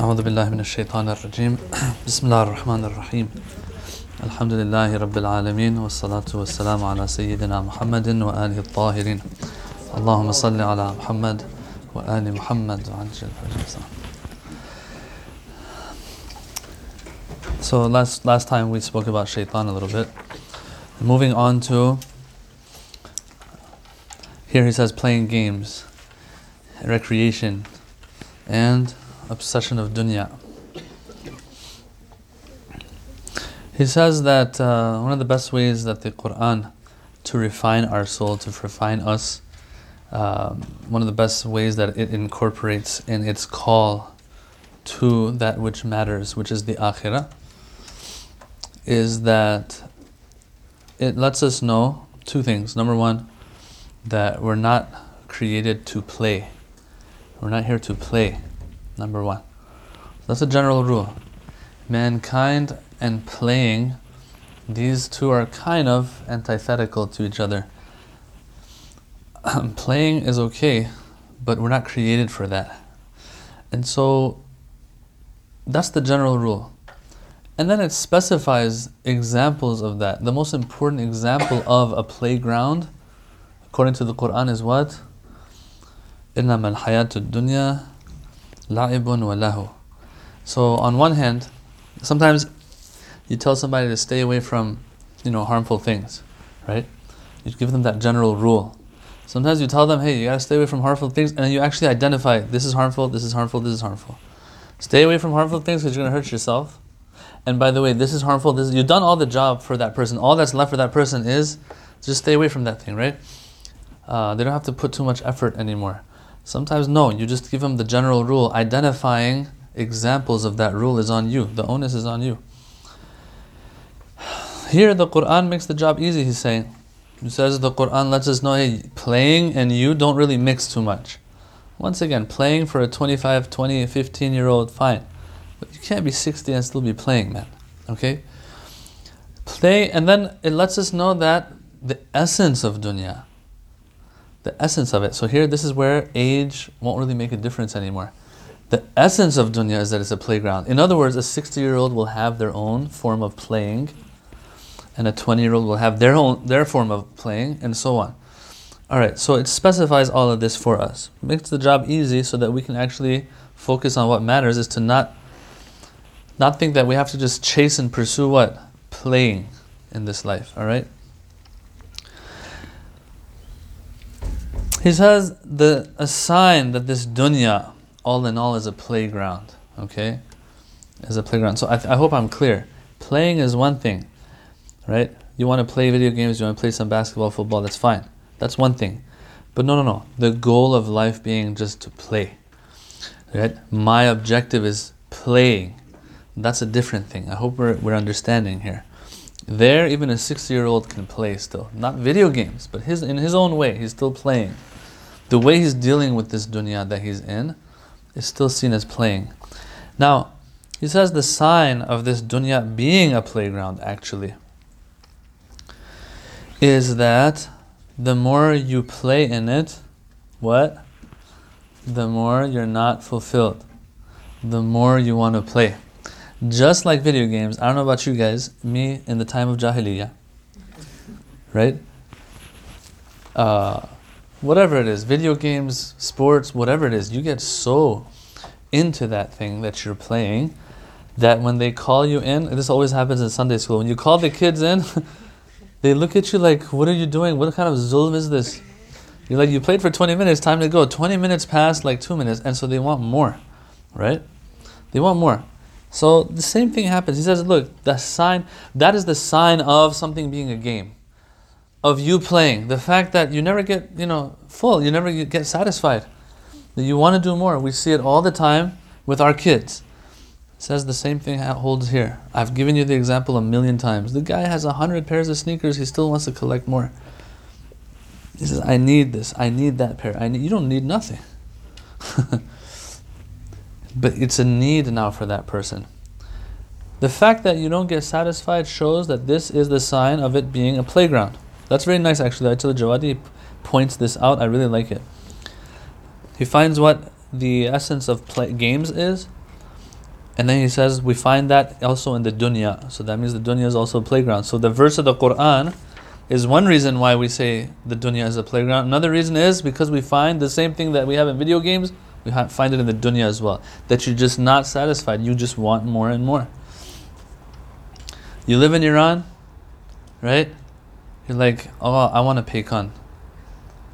أعوذ بالله من الشيطان الرجيم بسم الله الرحمن الرحيم الحمد لله رب العالمين والصلاة والسلام على سيدنا محمد وآله الطاهرين اللهم صل على محمد وآل محمد وعجل So last last time we spoke about shaitan a little bit. Moving on to here he says playing games, recreation, and obsession of dunya. He says that uh, one of the best ways that the Quran to refine our soul, to refine us, um, one of the best ways that it incorporates in its call to that which matters, which is the akhirah, is that it lets us know two things. Number one, that we're not created to play. We're not here to play. Number one. That's a general rule. Mankind and playing, these two are kind of antithetical to each other. playing is okay, but we're not created for that. And so that's the general rule. And then it specifies examples of that. The most important example of a playground, according to the Quran, is what? إنما الحياة الدنيا لعب وله. So on one hand, sometimes you tell somebody to stay away from, you know, harmful things, right? You give them that general rule. Sometimes you tell them, hey, you gotta stay away from harmful things, and you actually identify this is harmful, this is harmful, this is harmful. Stay away from harmful things because you're gonna hurt yourself. And by the way, this is harmful. This is, you've done all the job for that person. All that's left for that person is just stay away from that thing, right? Uh, they don't have to put too much effort anymore. Sometimes no, you just give them the general rule. Identifying examples of that rule is on you. The onus is on you. Here the Quran makes the job easy, he's saying. He says the Quran lets us know hey, playing and you don't really mix too much. Once again, playing for a 25, 20, 15 year old, fine. But you can't be 60 and still be playing, man. Okay? Play, and then it lets us know that the essence of dunya, the essence of it. So here, this is where age won't really make a difference anymore. The essence of dunya is that it's a playground. In other words, a 60 year old will have their own form of playing, and a 20 year old will have their own their form of playing, and so on. All right, so it specifies all of this for us. makes the job easy so that we can actually focus on what matters is to not not think that we have to just chase and pursue what? Playing in this life, all right? He says the a sign that this dunya, all in all, is a playground. Okay, is a playground. So I, th- I hope I'm clear. Playing is one thing, right? You want to play video games, you want to play some basketball, football. That's fine. That's one thing. But no, no, no. The goal of life being just to play. Right? My objective is playing. That's a different thing. I hope we're, we're understanding here. There, even a six year old can play still. Not video games, but his, in his own way, he's still playing. The way he's dealing with this dunya that he's in is still seen as playing. Now, he says the sign of this dunya being a playground actually is that the more you play in it, what? The more you're not fulfilled. The more you want to play. Just like video games, I don't know about you guys, me in the time of Jahiliyyah, right? Uh, whatever it is, video games, sports, whatever it is, you get so into that thing that you're playing that when they call you in, this always happens in Sunday school, when you call the kids in, they look at you like, what are you doing? What kind of zulm is this? You're like, you played for 20 minutes, time to go. 20 minutes past like two minutes, and so they want more, right? They want more. So the same thing happens. He says, look, the sign, that is the sign of something being a game, of you playing. The fact that you never get, you know, full, you never get satisfied, that you want to do more. We see it all the time with our kids. It says the same thing holds here. I've given you the example a million times. The guy has a hundred pairs of sneakers, he still wants to collect more. He says, I need this, I need that pair. I need, you don't need nothing. but it's a need now for that person. The fact that you don't get satisfied shows that this is the sign of it being a playground. That's very nice actually. Ayatollah Jawadi points this out. I really like it. He finds what the essence of play, games is. And then he says, we find that also in the dunya. So that means the dunya is also a playground. So the verse of the Quran is one reason why we say the dunya is a playground. Another reason is because we find the same thing that we have in video games, we find it in the dunya as well. That you're just not satisfied, you just want more and more. You live in Iran, right? You're like, oh, I want a Paykan.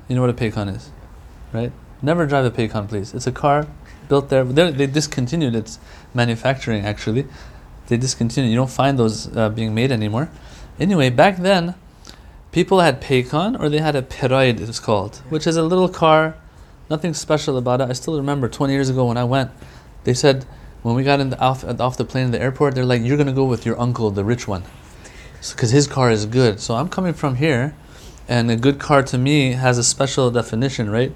You know what a Paykan is, right? Never drive a Paykan, please. It's a car built there. They're, they discontinued its manufacturing, actually. They discontinued. You don't find those uh, being made anymore. Anyway, back then, people had Paykan or they had a Pride, it was called, which is a little car, nothing special about it. I still remember 20 years ago when I went, they said, when we got in the, off, off the plane in the airport, they're like, you're going to go with your uncle, the rich one. Because his car is good. So I'm coming from here, and a good car to me has a special definition, right?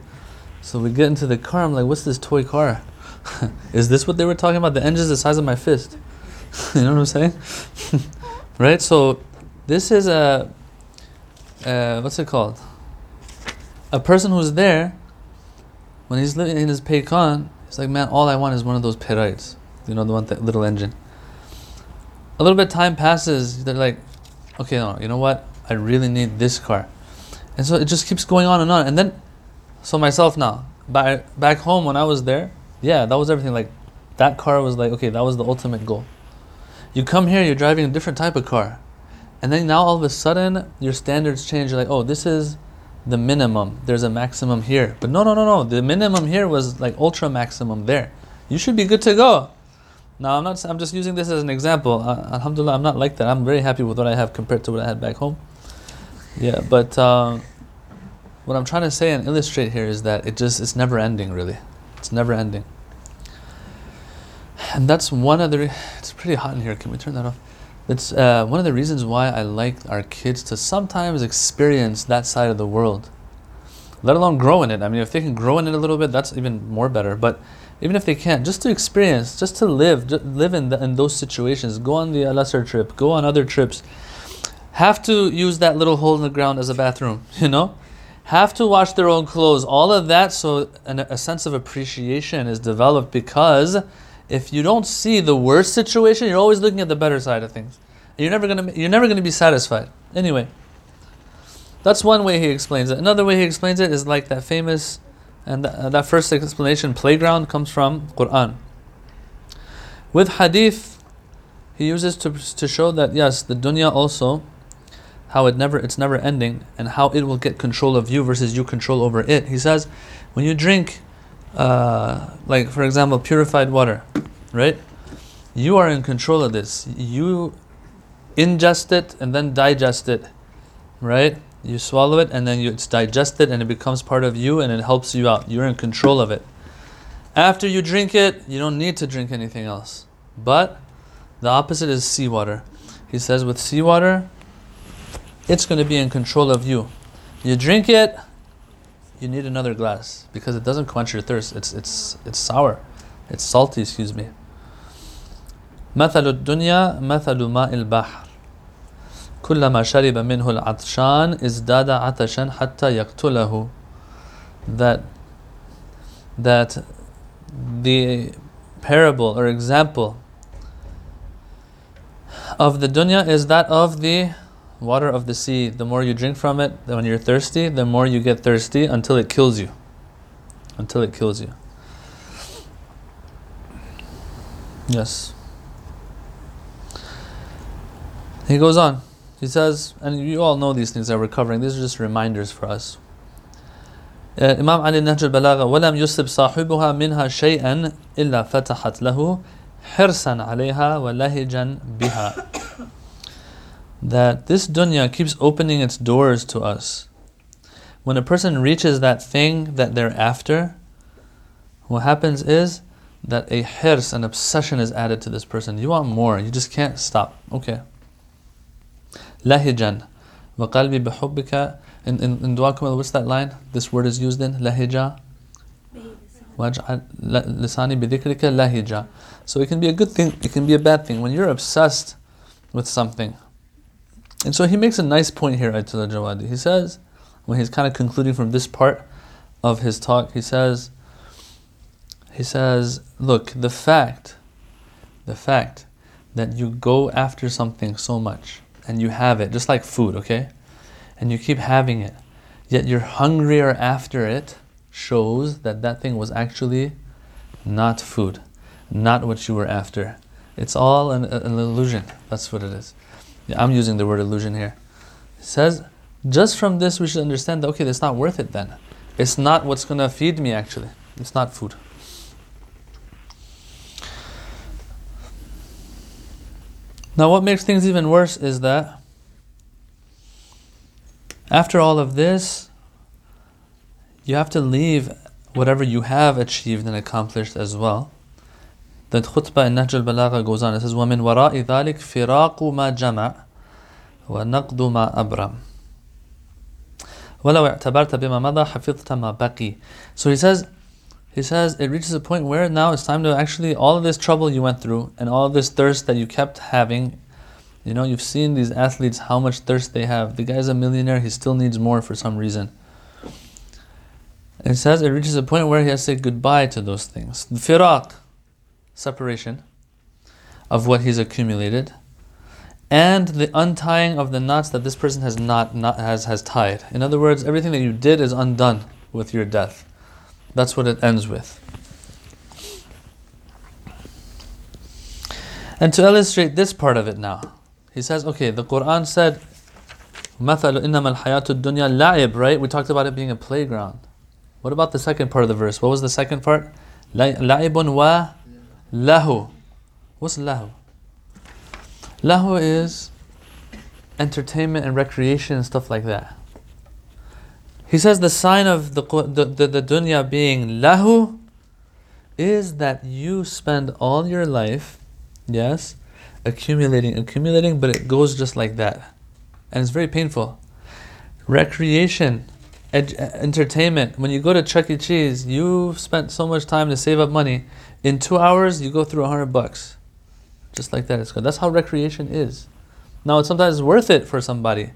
So we get into the car, I'm like, what's this toy car? is this what they were talking about? The engine's the size of my fist. you know what I'm saying? right? So this is a, uh, what's it called? A person who's there, when he's living in his Paykan, it's like, man, all I want is one of those Prides. You know, the one that little engine. A little bit of time passes, they're like, okay, no, you know what? I really need this car. And so it just keeps going on and on. And then, so myself now, back, back home when I was there, yeah, that was everything. Like, that car was like, okay, that was the ultimate goal. You come here, you're driving a different type of car. And then now all of a sudden, your standards change. You're like, oh, this is the minimum. There's a maximum here. But no, no, no, no. The minimum here was like ultra maximum there. You should be good to go. Now I'm not. I'm just using this as an example. Uh, Alhamdulillah, I'm not like that. I'm very happy with what I have compared to what I had back home. Yeah, but uh, what I'm trying to say and illustrate here is that it just it's never ending. Really, it's never ending. And that's one of the. Re- it's pretty hot in here. Can we turn that off? It's uh, one of the reasons why I like our kids to sometimes experience that side of the world, let alone grow in it. I mean, if they can grow in it a little bit, that's even more better. But even if they can't, just to experience, just to live, just live in, the, in those situations, go on the Al Asr trip, go on other trips, have to use that little hole in the ground as a bathroom, you know? Have to wash their own clothes, all of that, so an, a sense of appreciation is developed because if you don't see the worst situation, you're always looking at the better side of things. You're never gonna you're never gonna be satisfied. Anyway, that's one way he explains it. Another way he explains it is like that famous, and th- that first explanation, playground, comes from Quran. With hadith, he uses to to show that yes, the dunya also, how it never it's never ending, and how it will get control of you versus you control over it. He says, when you drink uh, like for example, purified water, right? You are in control of this. You ingest it and then digest it, right? You swallow it and then you, it's digested and it becomes part of you and it helps you out. You're in control of it. After you drink it, you don't need to drink anything else. But the opposite is seawater. He says with seawater, it's going to be in control of you. You drink it, you need another glass because it doesn't quench your thirst. It's it's it's sour, it's salty. Excuse me. مثل الدنيا مثل ماء البحر كلما شرب منه العطشان ازداد عطشا حتى يقتله that that the parable or example of the dunya is that of the water of the sea, the more you drink from it, when you're thirsty, the more you get thirsty until it kills you. Until it kills you. Yes. He goes on. He says, and you all know these things that we're covering, these are just reminders for us. Uh, Imam Ali Nahj al-Balagha وَلَمْ يُصِبْ صَاحِبُهَا مِنْهَا شَيْئًا إِلَّا فَتَحَتْ لَهُ حِرْصًا عَلَيْهَا وَلَهِجًا بِهَا that this dunya keeps opening its doors to us. When a person reaches that thing that they're after, what happens is that a hirs, an obsession is added to this person. You want more, you just can't stop. Okay. lahijan. وقلبي بحبك in, in, in Dua Kumayl, what's that line this word is used in lahija. لساني بذكرك lahija. So it can be a good thing it can be a bad thing. When you're obsessed with something. And so he makes a nice point here at Jawadi. He says when he's kind of concluding from this part of his talk he says he says look the fact the fact that you go after something so much and you have it, just like food, okay? And you keep having it, yet you're hungrier after it, shows that that thing was actually not food, not what you were after. It's all an, an illusion. That's what it is. Yeah, I'm using the word illusion here. It says, just from this, we should understand that, okay, it's not worth it then. It's not what's going to feed me, actually. It's not food. Now, what makes things even worse is that after all of this, you have to leave whatever you have achieved and accomplished as well. The khutbah in Nahj al-Balagha goes on. It says, وَمِنْ وَرَاءِ ذَلِكَ فِرَاقُ مَا جَمَعَ وَنَقْدُ مَا أَبْرَمَ وَلَوْ اعْتَبَرْتَ بِمَا مَضَى حَفِظْتَ مَا بَقِي So he says, he says it reaches a point where now it's time to actually all of this trouble you went through and all of this thirst that you kept having you know you've seen these athletes how much thirst they have. The guy's a millionaire he still needs more for some reason. It says it reaches a point where he has to say goodbye to those things. The firaq separation of what he's accumulated and the untying of the knots that this person has not, not has has tied. In other words everything that you did is undone with your death that's what it ends with. And to illustrate this part of it now, he says, okay, the Quran said, مثل إنما الحياة الدنيا لعب, right? We talked about it being a playground. What about the second part of the verse? What was the second part? لعب wa lahu. What's lahu? Lahu is entertainment and recreation and stuff like that. He says the sign of the, the, the, dunya being lahu is that you spend all your life, yes, accumulating, accumulating, but it goes just like that. And it's very painful. Recreation, ed- entertainment, when you go to Chuck E. Cheese, you've spent so much time to save up money. In two hours, you go through a hundred bucks. Just like that. It's good. That's how recreation is. Now, it's sometimes worth it for somebody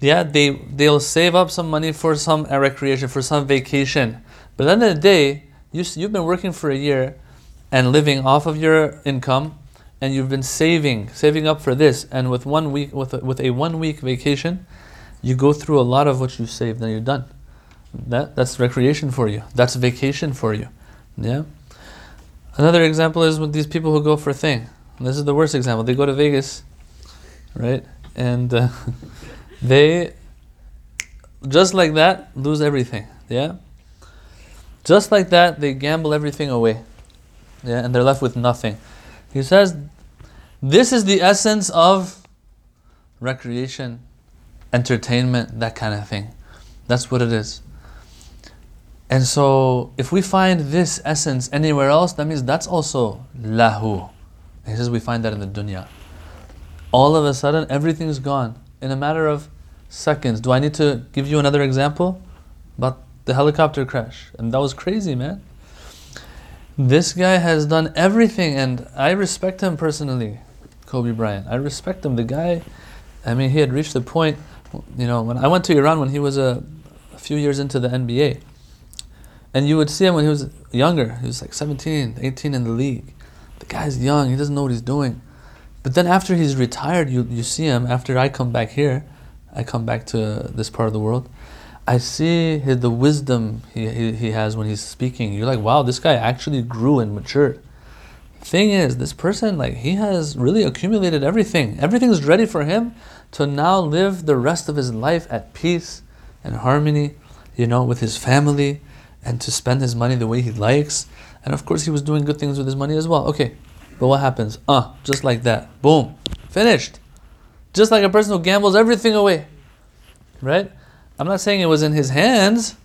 yeah, they they'll save up some money for some recreation, for some vacation. But at the end of the day, you you've been working for a year and living off of your income, and you've been saving saving up for this. And with one week with a, with a one week vacation, you go through a lot of what you saved, and you're done. That that's recreation for you. That's vacation for you. Yeah. Another example is with these people who go for a thing. This is the worst example. They go to Vegas, right? And uh, they just like that lose everything. Yeah? Just like that, they gamble everything away. Yeah, and they're left with nothing. He says, This is the essence of recreation, entertainment, that kind of thing. That's what it is. And so, if we find this essence anywhere else, that means that's also lahu. He says we find that in the dunya. All of a sudden, everything's gone in a matter of seconds. Do I need to give you another example about the helicopter crash? And that was crazy, man. This guy has done everything, and I respect him personally, Kobe Bryant. I respect him. The guy, I mean, he had reached the point, you know, when I went to Iran when he was a, a few years into the NBA, and you would see him when he was younger. He was like 17, 18 in the league. The guy's young, he doesn't know what he's doing. But then after he's retired, you, you see him, after I come back here, I come back to this part of the world, I see his, the wisdom he, he, he has when he's speaking. You're like, wow, this guy actually grew and matured. Thing is, this person, like, he has really accumulated everything. Everything's ready for him to now live the rest of his life at peace and harmony, you know, with his family and to spend his money the way he likes. And of course, he was doing good things with his money as well. Okay, but what happens? Uh, just like that. Boom. Finished. Just like a person who gambles everything away. Right? I'm not saying it was in his hands,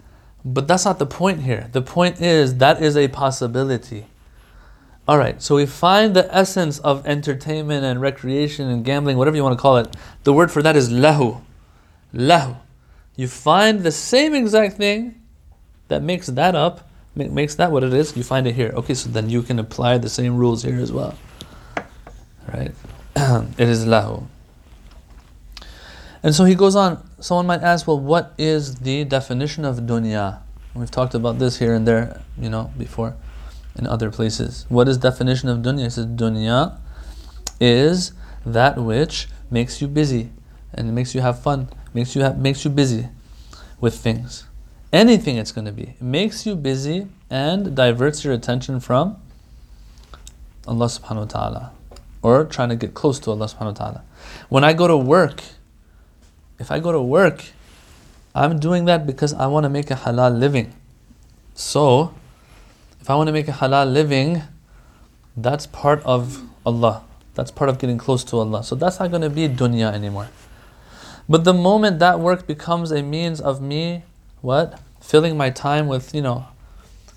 but that's not the point here. The point is that is a possibility. All right, so we find the essence of entertainment and recreation and gambling, whatever you want to call it. The word for that is lahu. Lahu. You find the same exact thing that makes that up, makes that what it is, you find it here. Okay, so then you can apply the same rules here as well. Right? it is lahu. And so he goes on. Someone might ask, well, what is the definition of dunya? We've talked about this here and there, you know, before. in other places. What is definition of dunya? It says dunya is that which makes you busy and makes you have fun, makes you have, makes you busy with things. Anything it's going to be. It makes you busy and diverts your attention from Allah subhanahu wa ta'ala or trying to get close to Allah subhanahu wa ta'ala. When I go to work, if I go to work, I'm doing that because I want to make a halal living. So, if I want to make a halal living, that's part of Allah. That's part of getting close to Allah. So that's not going to be dunya anymore. But the moment that work becomes a means of me, what? Filling my time with, you know,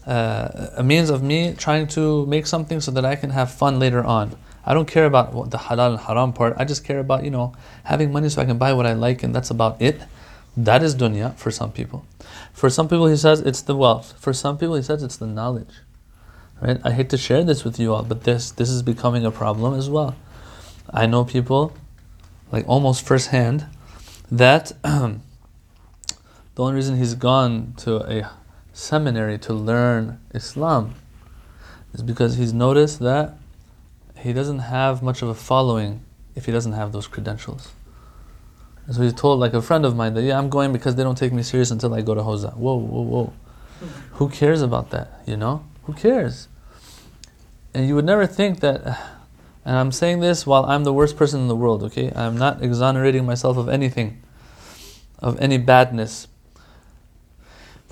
uh, a means of me trying to make something so that I can have fun later on. I don't care about the halal and haram part. I just care about, you know, having money so I can buy what I like and that's about it. That is dunya for some people. For some people, he says it's the wealth. For some people, he says it's the knowledge. Right? I hate to share this with you all, but this this is becoming a problem as well. I know people, like almost firsthand, that the only reason he's gone to a seminary to learn Islam is because he's noticed that he doesn't have much of a following if he doesn't have those credentials. And so he told, like a friend of mine, that yeah, I'm going because they don't take me serious until I go to Hawza. Whoa, whoa, whoa. Hmm. Who cares about that? You know? Who cares? And you would never think that, and I'm saying this while I'm the worst person in the world, okay? I'm not exonerating myself of anything, of any badness.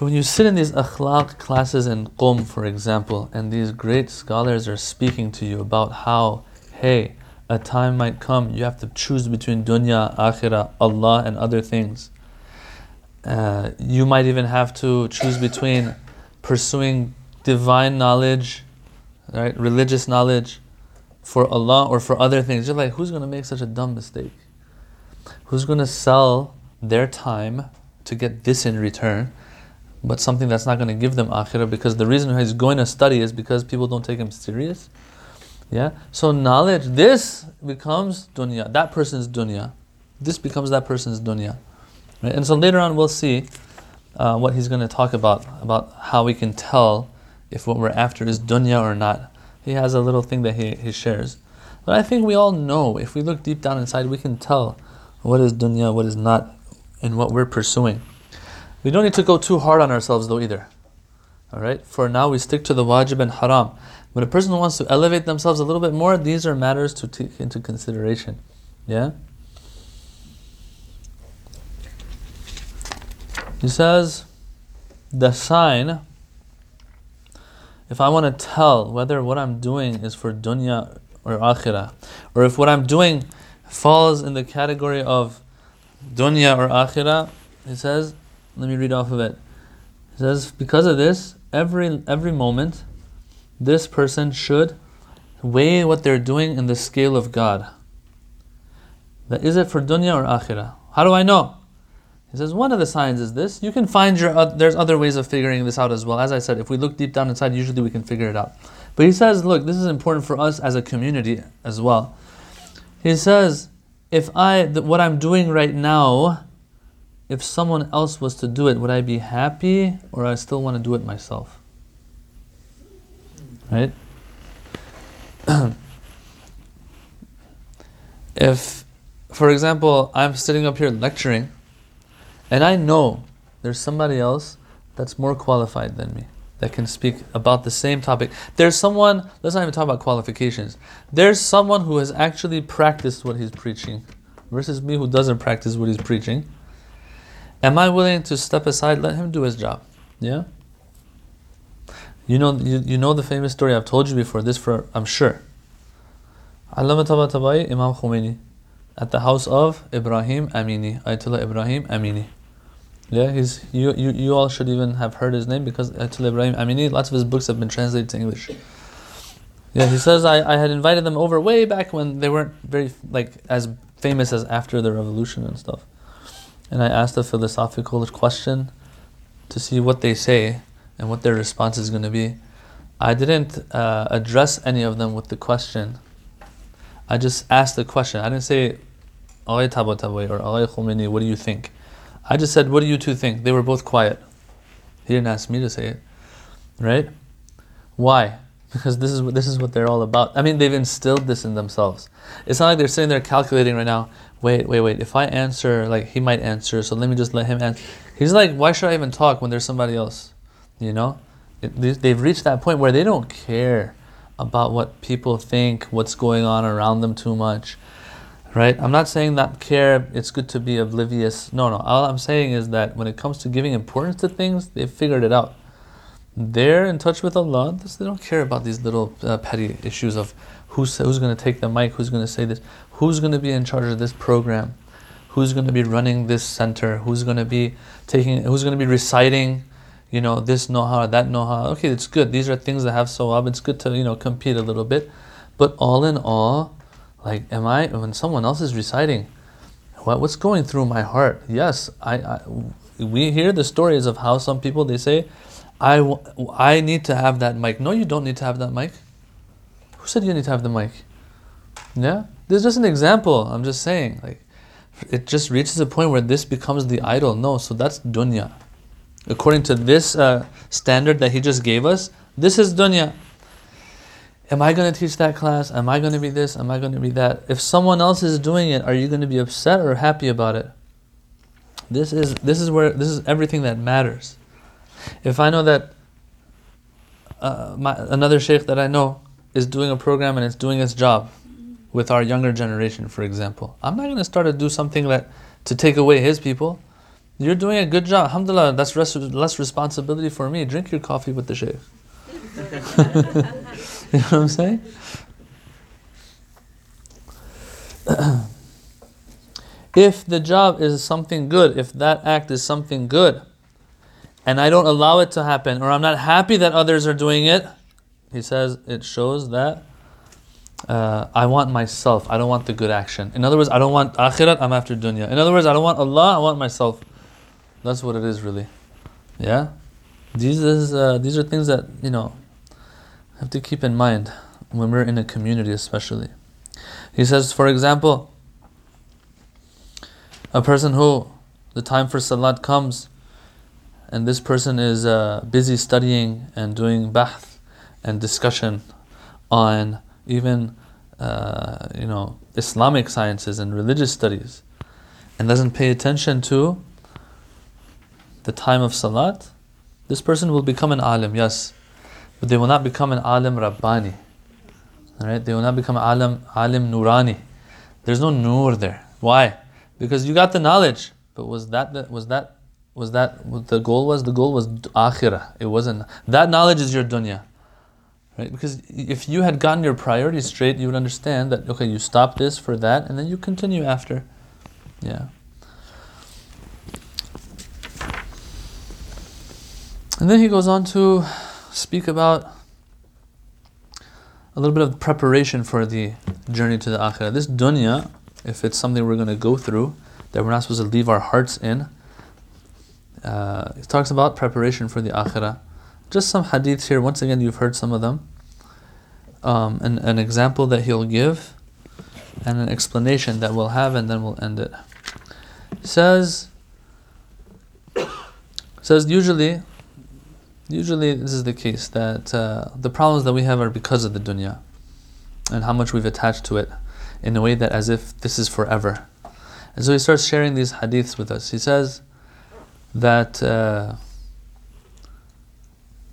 But when you sit in these akhlaq classes in Qum, for example, and these great scholars are speaking to you about how, hey, a time might come you have to choose between dunya, akhirah, Allah, and other things. Uh, you might even have to choose between pursuing divine knowledge, right, religious knowledge, for Allah or for other things. You're like, who's going to make such a dumb mistake? Who's going to sell their time to get this in return, but something that's not going to give them akhirah? Because the reason he's going to study is because people don't take him serious. Yeah. So knowledge, this becomes dunya. That person's dunya. This becomes that person's dunya. Right? And so later on we'll see uh, what he's going to talk about about how we can tell if what we're after is dunya or not. He has a little thing that he, he shares. But I think we all know, if we look deep down inside, we can tell what is dunya, what is not, and what we're pursuing. We don't need to go too hard on ourselves though either. Alright? For now we stick to the wajib and haram. When a person wants to elevate themselves a little bit more, these are matters to take into consideration. Yeah? He says, the sign, if I want to tell whether what I'm doing is for dunya or akhirah, or if what I'm doing falls in the category of dunya or akhirah, he says, let me read off of it. He says, because of this, every every moment this person should weigh what they're doing in the scale of God. That is it for dunya or akhirah? How do I know? He says one of the signs is this. You can find your uh, there's other ways of figuring this out as well. As I said, if we look deep down inside, usually we can figure it out. But he says, look, this is important for us as a community as well. He says, if I th- what I'm doing right now, if someone else was to do it, would I be happy or I still want to do it myself? right? if, for example, I'm sitting up here lecturing, and I know there's somebody else that's more qualified than me that can speak about the same topic. There's someone, let's not even talk about qualifications. There's someone who has actually practiced what he's preaching versus me who doesn't practice what he's preaching. Am I willing to step aside, let him do his job? Yeah? You know, you, you know the famous story. I've told you before. This for I'm sure. Allama Tabatabai, Imam Khomeini, at the house of Ibrahim Amini, Ayatollah Ibrahim Amini. Yeah, he's you, you you all should even have heard his name because Ayatollah Ibrahim Amini. Lots of his books have been translated to English. Yeah, he says I, I had invited them over way back when they weren't very like as famous as after the revolution and stuff. And I asked a philosophical question to see what they say and what their response is going to be. I didn't uh, address any of them with the question. I just asked the question. I didn't say, Tabatabai or Aghay Khomeini, what do you think? I just said, what do you two think? They were both quiet. He didn't ask me to say it. Right? Why? because this is this is what they're all about. I mean, they've instilled this in themselves. It's not like they're sitting there calculating right now. Wait, wait, wait. If I answer, like he might answer, so let me just let him answer. He's like, why should I even talk when there's somebody else? You know, they've reached that point where they don't care about what people think, what's going on around them too much. Right? I'm not saying not care, it's good to be oblivious. No, no. All I'm saying is that when it comes to giving importance to things, they've figured it out they're in touch with Allah. They don't care about these little uh, petty issues of who's, who's going to take the mic, who's going to say this, who's going to be in charge of this program, who's going to be running this center, who's going to be taking, who's going to be reciting, you know, this noha, that noha. Okay, it's good. These are things that have sawab. It's good to, you know, compete a little bit. But all in all, like, am I, when someone else is reciting, what, what's going through my heart? Yes, I, I we hear the stories of how some people, they say, I, I need to have that mic. No, you don't need to have that mic. Who said you need to have the mic? Yeah? This is just an example. I'm just saying. Like, it just reaches a point where this becomes the idol. No, so that's dunya. According to this uh, standard that he just gave us, this is dunya. Am I going to teach that class? Am I going to be this? Am I going to be that? If someone else is doing it, are you going to be upset or happy about it? This is this is where this is everything that matters. If I know that uh, my, another sheikh that I know is doing a program and it's doing its job with our younger generation, for example, I'm not going to start to do something that to take away his people. You're doing a good job. Alhamdulillah, that's res- less responsibility for me. Drink your coffee with the sheikh. you know what I'm saying? if the job is something good, if that act is something good, and I don't allow it to happen, or I'm not happy that others are doing it, he says it shows that uh, I want myself. I don't want the good action. In other words, I don't want akhirat, I'm after dunya. In other words, I don't want Allah, I want myself. That's what it is, really. Yeah? These, is, uh, these are things that, you know, have to keep in mind when we're in a community, especially. He says, for example, a person who the time for salat comes and this person is uh, busy studying and doing bahth and discussion on even uh, you know Islamic sciences and religious studies and doesn't pay attention to the time of salat, this person will become an alim, yes, but they will not become an alim rabbani. Right? They will not become alim alim nurani. There's no nur there. Why? Because you got the knowledge, but was that was that was that what the goal was? The goal was akhirah. It wasn't. That knowledge is your dunya. Right? Because if you had gotten your priorities straight, you would understand that, okay, you stop this for that, and then you continue after. Yeah. And then he goes on to speak about a little bit of preparation for the journey to the akhirah. This dunya, if it's something we're going to go through, that we're not supposed to leave our hearts in, uh, it talks about preparation for the akhirah. Just some hadiths here. Once again, you've heard some of them. Um, and an example that he'll give, and an explanation that we'll have, and then we'll end it. says says usually, usually this is the case that uh, the problems that we have are because of the dunya, and how much we've attached to it, in a way that as if this is forever. And so he starts sharing these hadiths with us. He says that uh,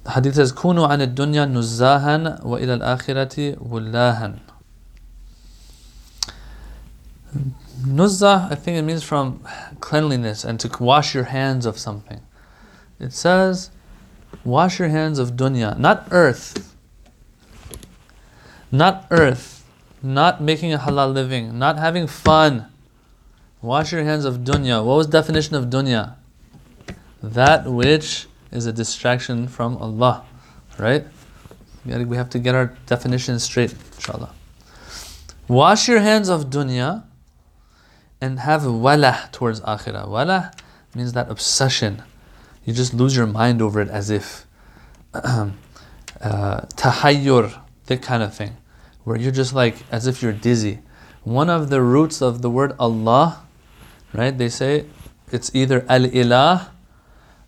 hadith says, Kunu an dunya nuzahan wa ila al-akhirati wullahan. Nuzza, I think it means from cleanliness and to wash your hands of something. It says, wash your hands of dunya, not earth. Not earth. Not making a halal living. Not having fun. Wash your hands of dunya. What was definition of dunya? That which is a distraction from Allah. Right? We have to get our definition straight, inshallah. Wash your hands of dunya and have wala towards akhirah. Wala means that obsession. You just lose your mind over it as if uh, tahayyur, that kind of thing, where you're just like as if you're dizzy. One of the roots of the word Allah, right? They say it's either al ilah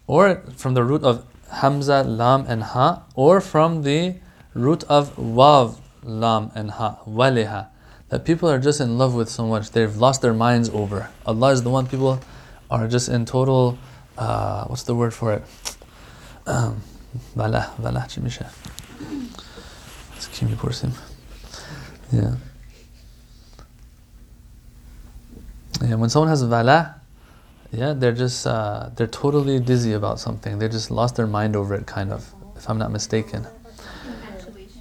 or from the root of Hamza, Lam, and Ha, or from the root of wav, lam, and ha, waliha. That people are just in love with so much, they've lost their minds over. Allah is the one people are just in total, uh, what's the word for it? Um, vala, vala, chimisha. It's kimi porsim. Yeah. Yeah, when someone has vala, yeah, they're just uh, they're totally dizzy about something. They just lost their mind over it, kind of, if I'm not mistaken.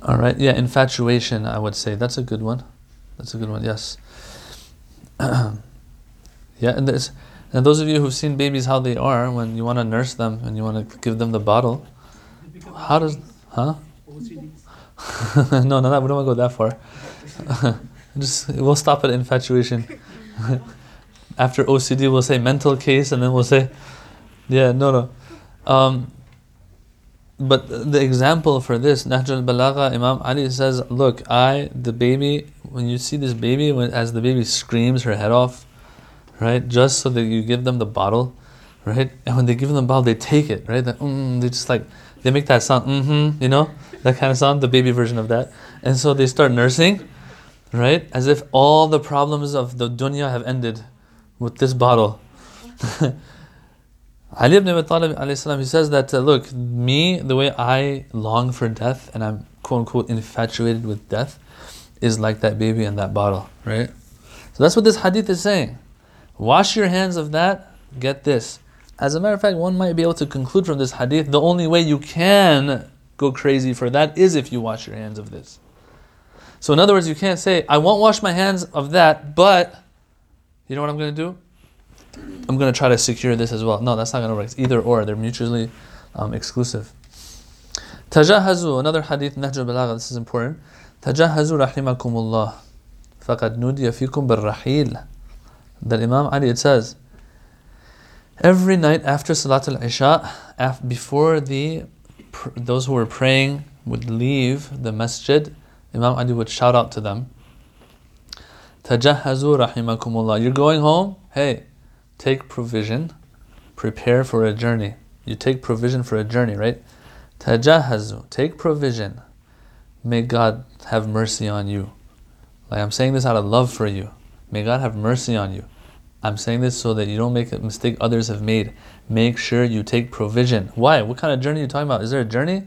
All right, yeah, infatuation. I would say that's a good one. That's a good one. Yes. yeah, and there's and those of you who've seen babies how they are when you want to nurse them and you want to give them the bottle. How does huh? no, no, no, we don't want to go that far. Just we'll stop at infatuation. After OCD, we'll say mental case, and then we'll say, yeah, no, no. Um, but the example for this, Nahj al-Balagha, Imam Ali says, look, I, the baby, when you see this baby, when, as the baby screams her head off, right, just so that you give them the bottle, right, and when they give them the bottle, they take it, right, that, mm, they just like, they make that sound, mm-hmm, you know, that kind of sound, the baby version of that. And so they start nursing, right, as if all the problems of the dunya have ended with this bottle. Ali ibn Abi Talib he says that uh, look, me, the way I long for death and I'm quote unquote infatuated with death is like that baby in that bottle, right? So that's what this hadith is saying. Wash your hands of that, get this. As a matter of fact, one might be able to conclude from this hadith the only way you can go crazy for that is if you wash your hands of this. So, in other words, you can't say, I won't wash my hands of that, but you know what I'm going to do? I'm going to try to secure this as well. No, that's not going to work. It's either or. They're mutually um, exclusive. Tajahazu, another hadith, Nahj al-Balagha, this is important. Tajahazu rahimakumullah. فَقَدْ نُودِيَ فِيكُمْ بِالرَّحِيلِ That Imam Ali, it says, every night after Salat al-Isha, before the those who were praying would leave the masjid, Imam Ali would shout out to them, Tajahazu rahimakumullah. You're going home? Hey, take provision, prepare for a journey. You take provision for a journey, right? Tajahazu, take provision. May God have mercy on you. Like I'm saying this out of love for you. May God have mercy on you. I'm saying this so that you don't make a mistake others have made. Make sure you take provision. Why? What kind of journey are you talking about? Is there a journey?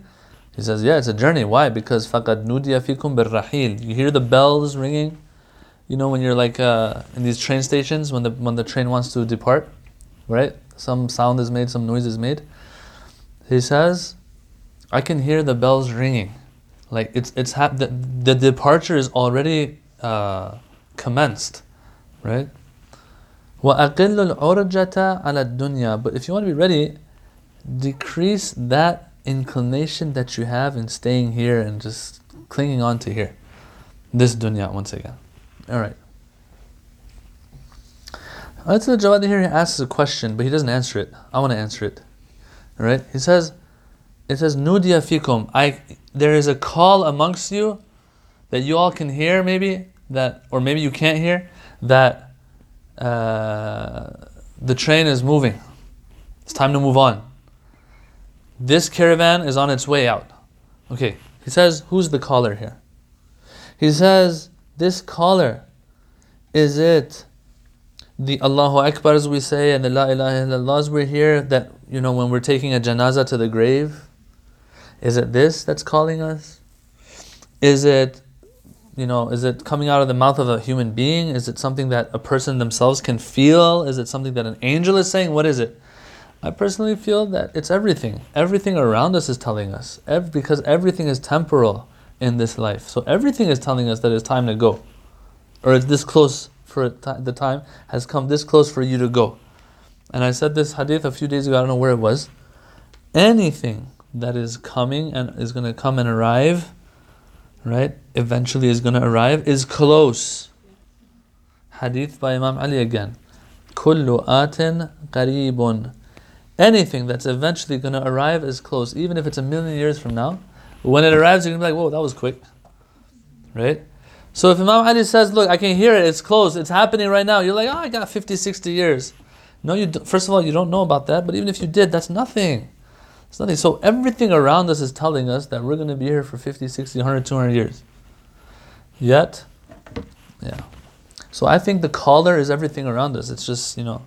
He says, Yeah, it's a journey. Why? Because فَقَدْ نُودِيَ فِيكُمْ بِالرَّحِيلِ You hear the bells ringing? You know when you're like uh, in these train stations when the when the train wants to depart, right? Some sound is made, some noise is made. He says, I can hear the bells ringing, like it's it's hap- the, the departure is already uh, commenced, right? وَأَقِلُّ الْعُرْجَةَ عَلَى الدُّنْيَا But if you want to be ready, decrease that inclination that you have in staying here and just clinging on to here. This dunya once again. Alright. Ayatul Jawadi here he asks a question, but he doesn't answer it. I want to answer it. Alright? He says, it says, Nudiya fikum. I there is a call amongst you that you all can hear, maybe, that or maybe you can't hear, that uh, the train is moving. It's time to move on. This caravan is on its way out. Okay, he says, who's the caller here? He says, this caller, is it the Allahu Akbar as we say and the La ilaha illallah as we hear that, you know, when we're taking a janazah to the grave? Is it this that's calling us? Is it, you know, is it coming out of the mouth of a human being? Is it something that a person themselves can feel? Is it something that an angel is saying? What is it? I personally feel that it's everything. Everything around us is telling us, because everything is temporal in this life. So everything is telling us that it's time to go, or it's this close for the time has come this close for you to go. And I said this hadith a few days ago. I don't know where it was. Anything that is coming and is going to come and arrive, right? Eventually is going to arrive is close. Hadith by Imam Ali again. Kullu atin qaribun. Anything that's eventually going to arrive is close, even if it's a million years from now. When it arrives, you're going to be like, whoa, that was quick. Right? So if Imam Ali says, look, I can hear it, it's close, it's happening right now, you're like, oh, I got 50, 60 years. No, you first of all, you don't know about that, but even if you did, that's nothing. It's nothing. So everything around us is telling us that we're going to be here for 50, 60, 100, 200 years. Yet, yeah. So I think the caller is everything around us. It's just, you know,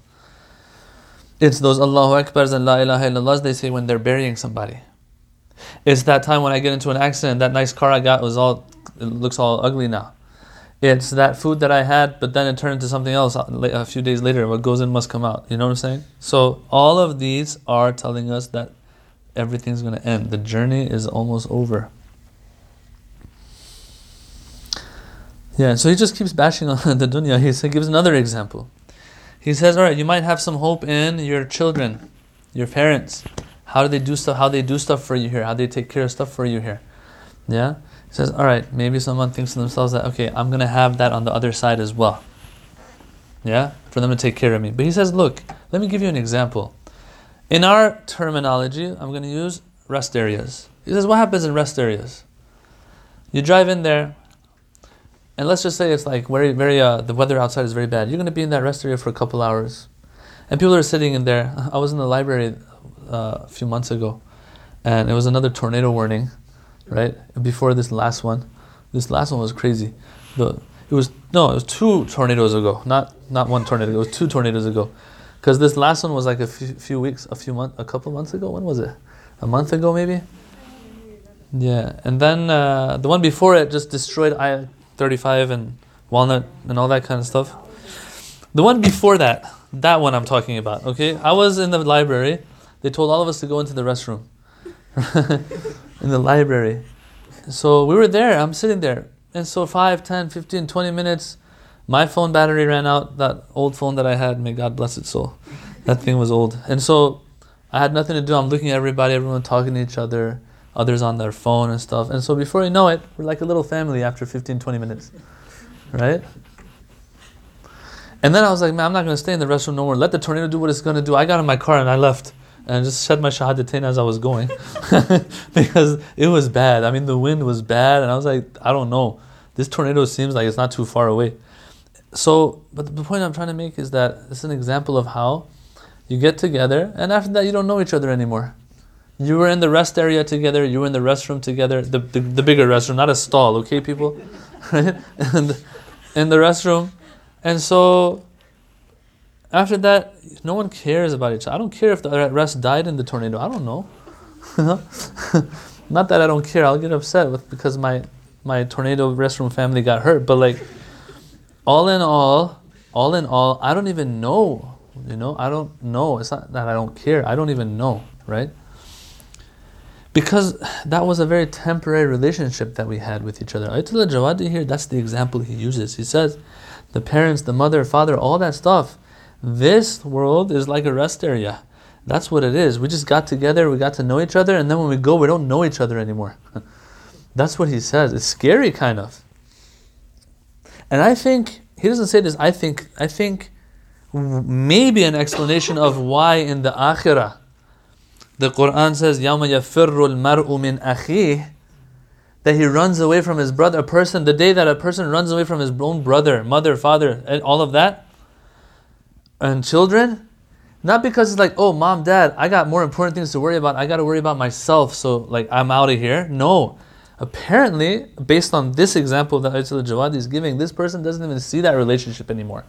it's those Allahu Akbars and La ilaha illallah they say when they're burying somebody. It's that time when I get into an accident, that nice car I got was all, it looks all ugly now. It's that food that I had, but then it turned into something else uh, a few days later. What goes in must come out. You know what I'm saying? So all of these are telling us that everything's going to end. The journey is almost over. Yeah, so he just keeps bashing on the dunya. He gives another example. He says, all right, you might have some hope in your children, your parents. How do they do stuff? How they do stuff for you here? How they take care of stuff for you here? Yeah. He says, all right, maybe someone thinks to themselves that okay, I'm gonna have that on the other side as well. Yeah, for them to take care of me. But he says, look, let me give you an example. In our terminology, I'm gonna use rest areas. He says, what happens in rest areas? You drive in there, and let's just say it's like very, very, uh, the weather outside is very bad. You're going to be in that rest area for a couple hours. And people are sitting in there. I was in the library uh, a few months ago, and it was another tornado warning, right? Before this last one. This last one was crazy. The, it was, no, it was two tornadoes ago, not, not one tornado, it was two tornadoes ago. Because this last one was like a few, weeks, a few months, a couple months ago. When was it? A month ago, maybe? Yeah, and then uh, the one before it just destroyed I 35 and Walnut and all that kind of stuff. The one before that, that one I'm talking about, okay? I was in the library. They told all of us to go into the restroom. in the library. So we were there, I'm sitting there. And so 5, 10, 15, 20 minutes, my phone battery ran out. That old phone that I had, may God bless its soul. That thing was old. And so I had nothing to do. I'm looking at everybody, everyone talking to each other others on their phone and stuff. And so before you know it, we're like a little family after 15, 20 minutes. Right? And then I was like, man, I'm not going to stay in the restroom no more. Let the tornado do what it's going to do. I got in my car and I left and I just said my shahadatain as I was going because it was bad. I mean, the wind was bad, and I was like, I don't know. This tornado seems like it's not too far away. So, but the point I'm trying to make is that it's an example of how you get together, and after that, you don't know each other anymore. You were in the rest area together, you were in the restroom together, the, the, the bigger restroom, not a stall, okay, people? and in the restroom. And so after that, no one cares about each other. I don't care if the rest died in the tornado. I don't know. not that I don't care. I'll get upset with because my my tornado restroom family got hurt. But like, all in all, all in all, I don't even know. You know, I don't know. It's not that I don't care. I don't even know, right? Because that was a very temporary relationship that we had with each other. Ayatollah Jawadi here, that's the example he uses. He says, the parents, the mother, father, all that stuff, this world is like a rest area. That's what it is. We just got together, we got to know each other, and then when we go, we don't know each other anymore. That's what he says. It's scary, kind of. And I think he doesn't say this. I think I think maybe an explanation of why in the akhirah the Quran says "Yama yafirul mar'u min akhih," that he runs away from his brother. A person, the day that a person runs away from his own brother, mother, father, and all of that, and children, not because it's like, oh, mom, dad, I got more important things to worry about. I got to worry about myself, so like I'm out of here. No. Apparently, based on this example that Ayatollah Jawadi is giving, this person doesn't even see that relationship anymore.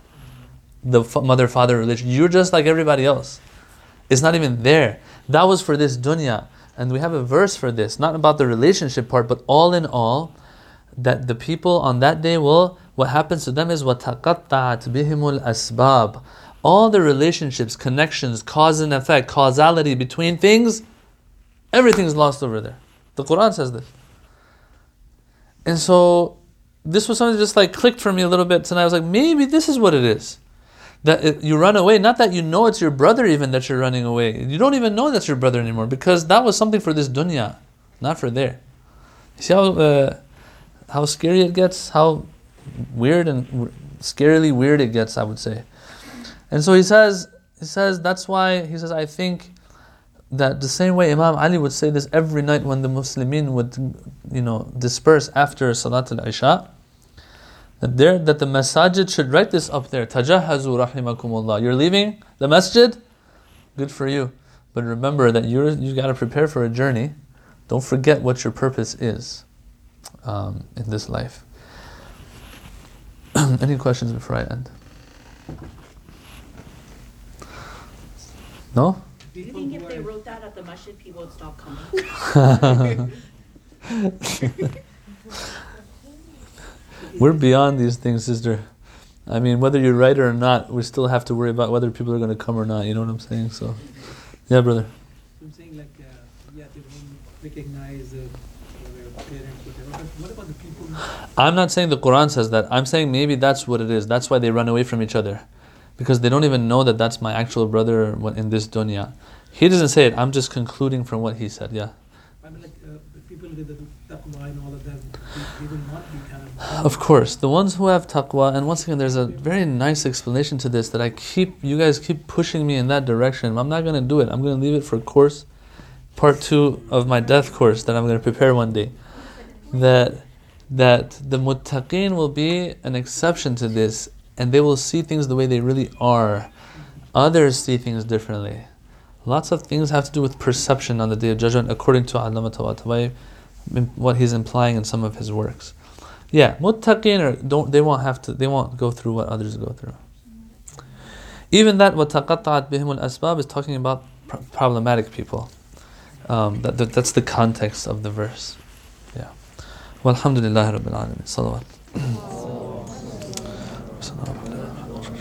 The mother father relationship. You're just like everybody else. It's not even there. That was for this dunya. And we have a verse for this, not about the relationship part, but all in all, that the people on that day will, what happens to them is وَتَقَطَّعَتْ بِهِمُ الْأَسْبَابِ All the relationships, connections, cause and effect, causality between things, everything's lost over there. The Quran says this. And so, this was something that just like clicked for me a little bit tonight. I was like, maybe this is what it is that it, you run away, not that you know it's your brother even that you're running away. You don't even know that's your brother anymore because that was something for this dunya, not for there. You see how uh, how scary it gets, how weird and scarily weird it gets, I would say. And so he says, he says that's why he says I think that the same way Imam Ali would say this every night when the Muslimin would, you know, disperse after Salat al-Isha that there that the masajid should write this up there. Tajahazu rahimakumullah. You're leaving the masjid? Good for you. But remember that you're you got to prepare for a journey. Don't forget what your purpose is um, in this life. Any questions before I end? No? Do you think if they wrote that at the masjid, people would stop coming? We're beyond these things, sister. I mean, whether you're right or not, we still have to worry about whether people are going to come or not. You know what I'm saying? So, yeah, brother. I'm saying like, uh, yeah, they don't recognize uh, their parents, whatever. But what about the people? I'm not saying the Quran says that. I'm saying maybe that's what it is. That's why they run away from each other. Because they don't even know that that's my actual brother in this dunya. He doesn't say it. I'm just concluding from what he said. Yeah. I mean, like uh, people with taqwa and all of them, they, they will not be kind of. Of course, the ones who have taqwa, and once again, there's a very nice explanation to this that I keep, you guys keep pushing me in that direction. I'm not going to do it. I'm going to leave it for course, part two of my death course that I'm going to prepare one day. That, that the muttaqeen will be an exception to this, and they will see things the way they really are. Others see things differently. Lots of things have to do with perception on the Day of Judgment, according to Allama Tabatabai, what he's implying in some of his works. Yeah, muttaqin or don't they won't have to they won't go through what others go through. Even that wataqatat bihim al asbab is talking about pr- problematic people. Um, that, that, that's the context of the verse. Yeah. Walhamdulillah Rabbil Alamin. Salawat. enough.